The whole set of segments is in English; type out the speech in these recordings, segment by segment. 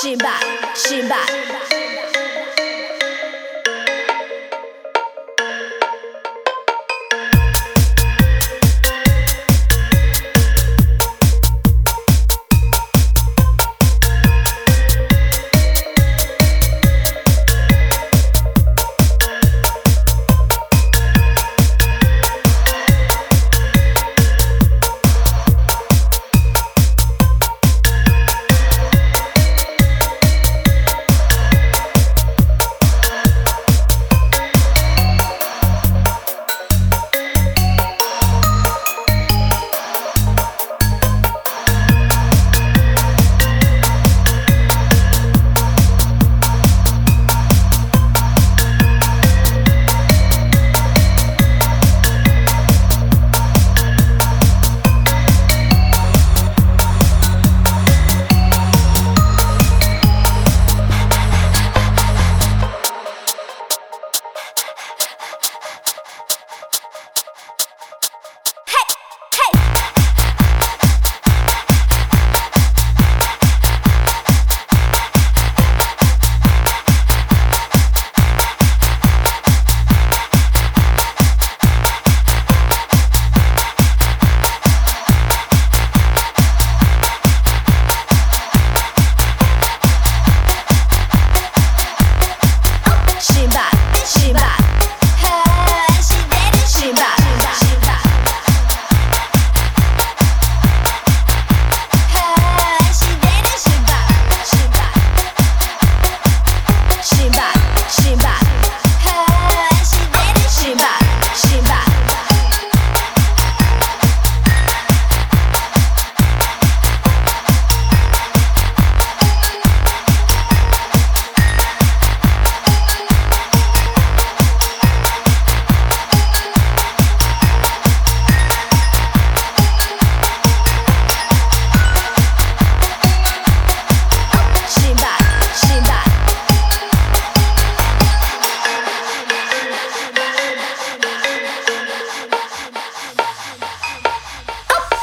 是吧是吧吧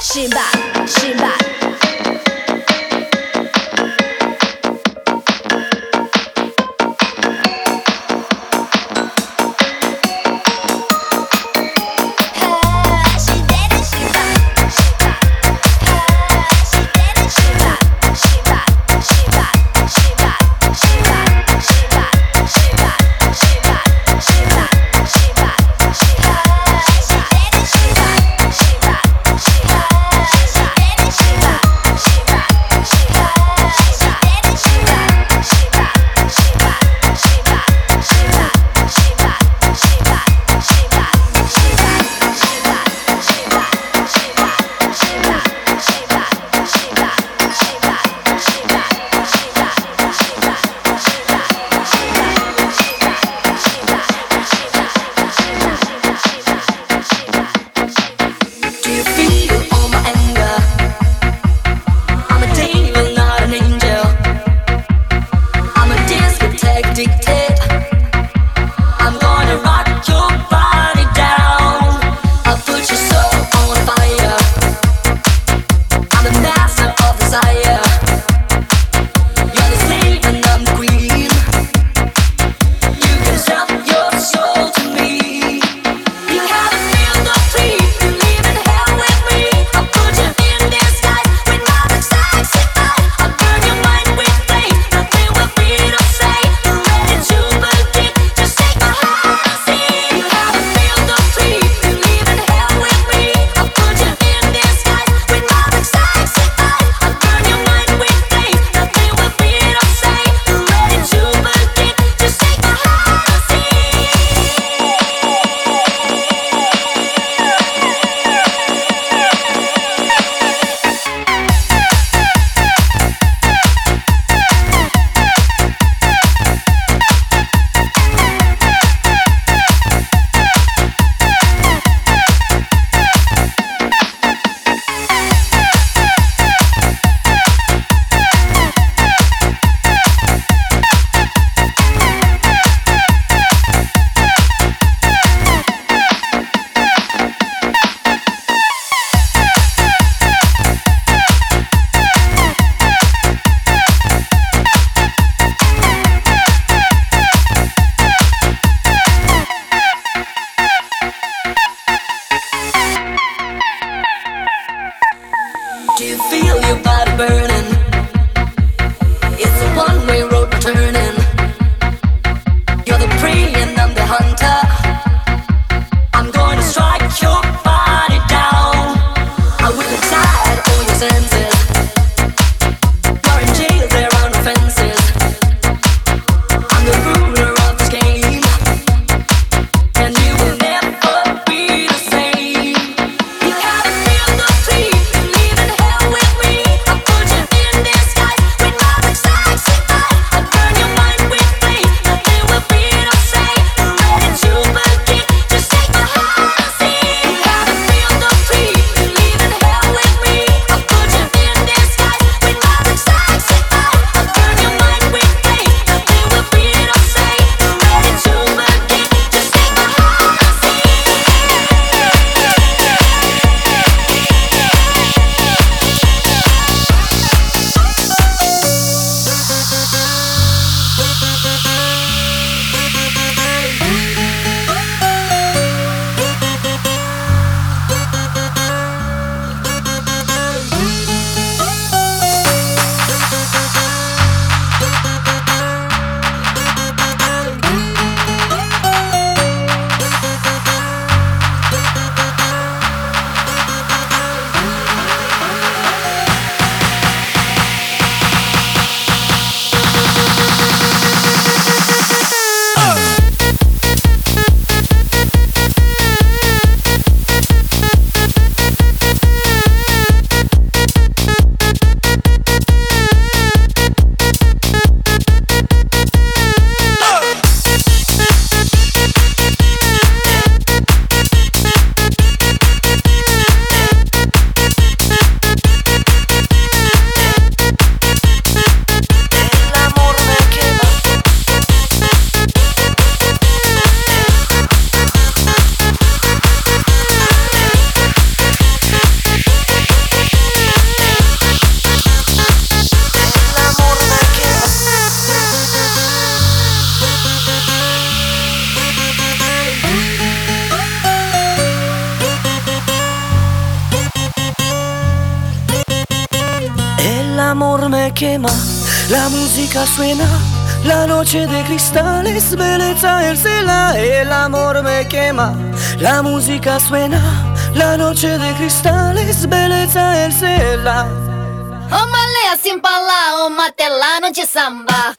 失败失败 quema, la música suena, la noche de cristales, belleza el cela, el amor me quema, la música suena, la noche de cristales, belleza el cela. Ô Malé, assim pra lá, ô matelano de samba.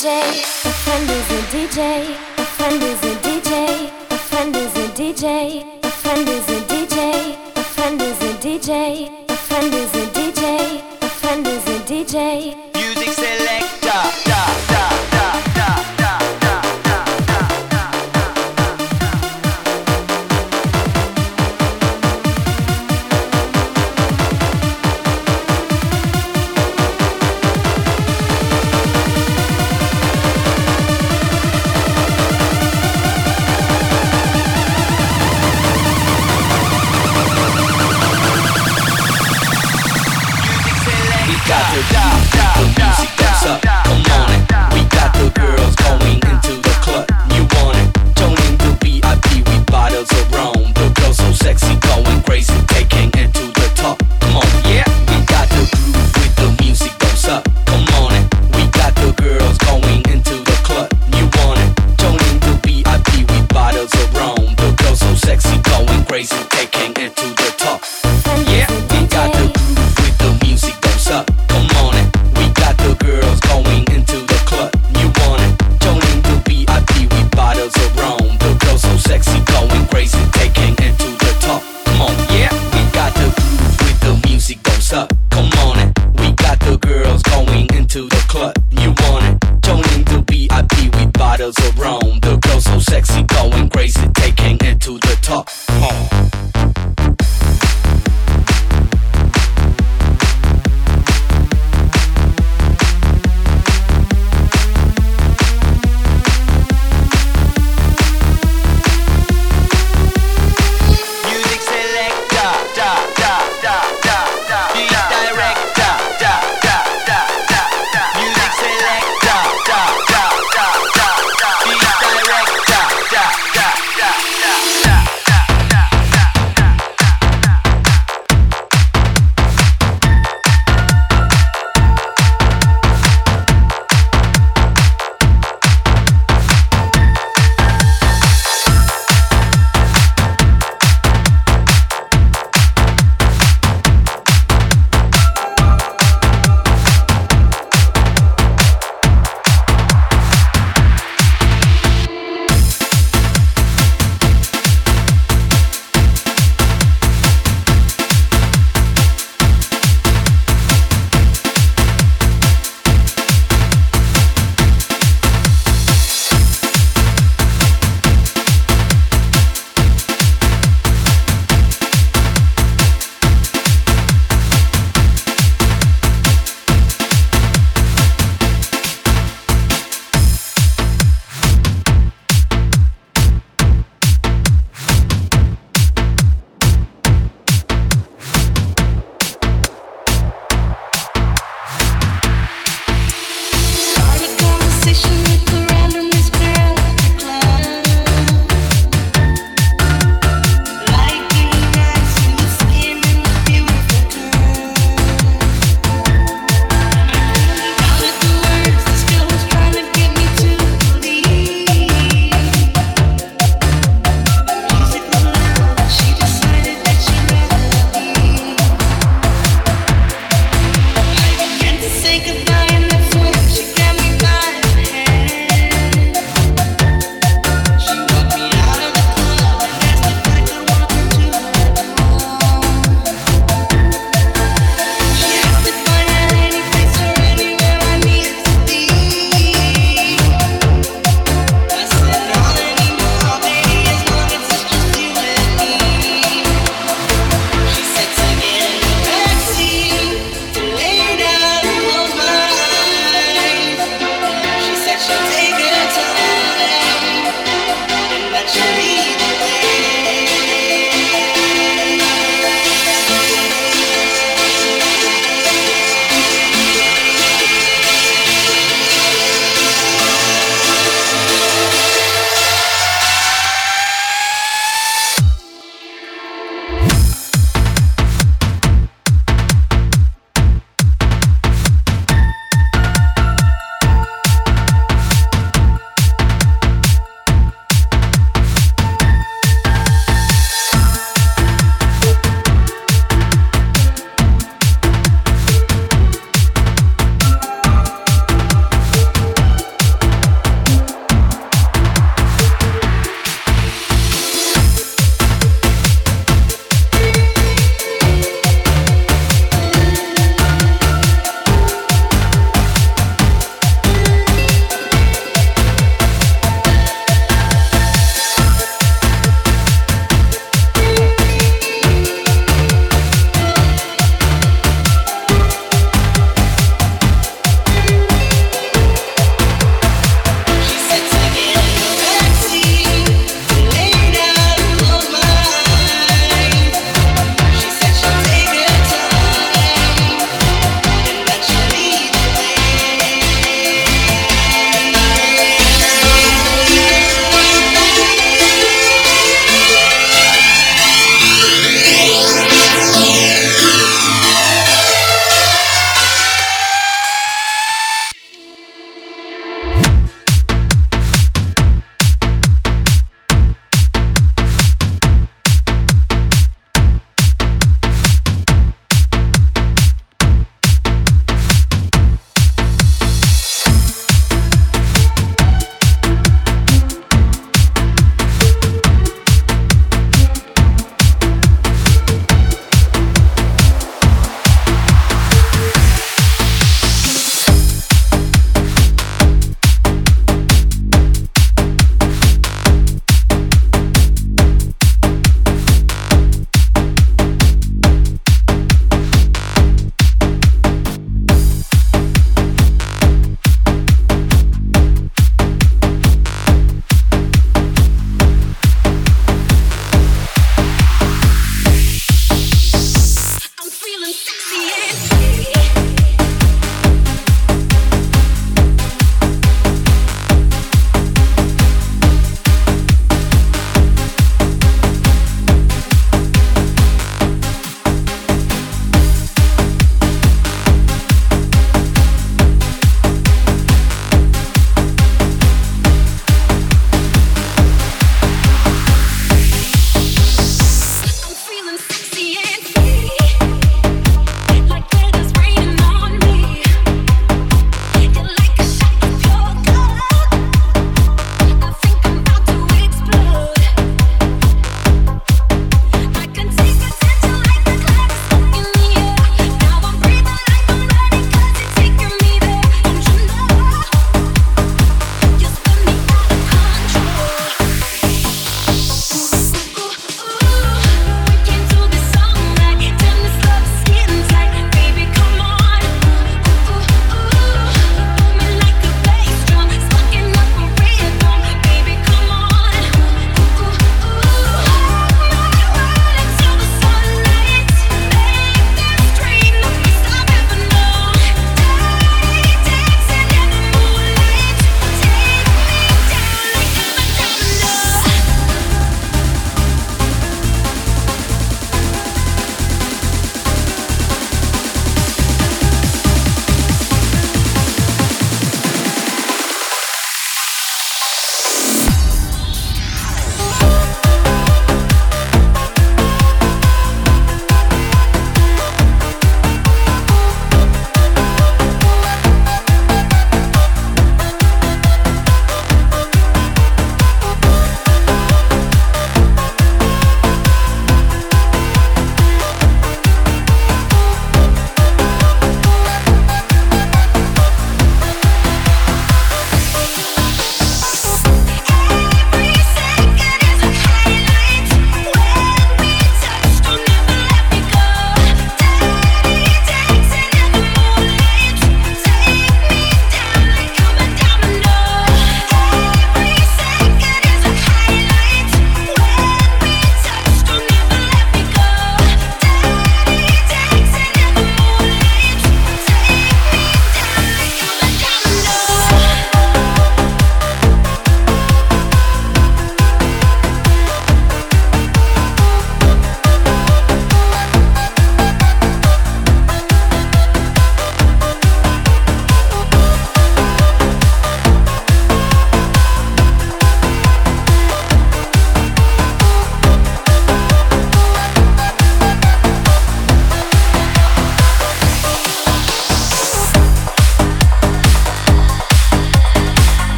DJ. A friend is a DJ. A friend is a DJ. A friend is a DJ. A friend is a DJ. A friend is a DJ.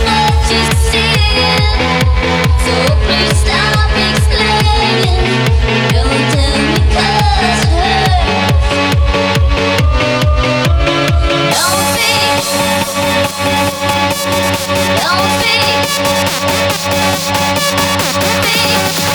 Don't hurts. Don't think,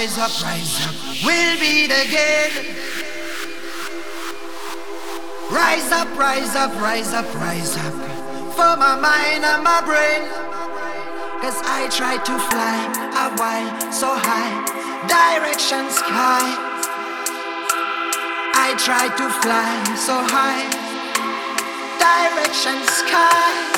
rise up, rise up. We'll beat again. Rise up, rise up, rise up, rise up. For my mind and my brain. Cause I try to fly a while so high. Direction sky. I try to fly so high. Direction sky.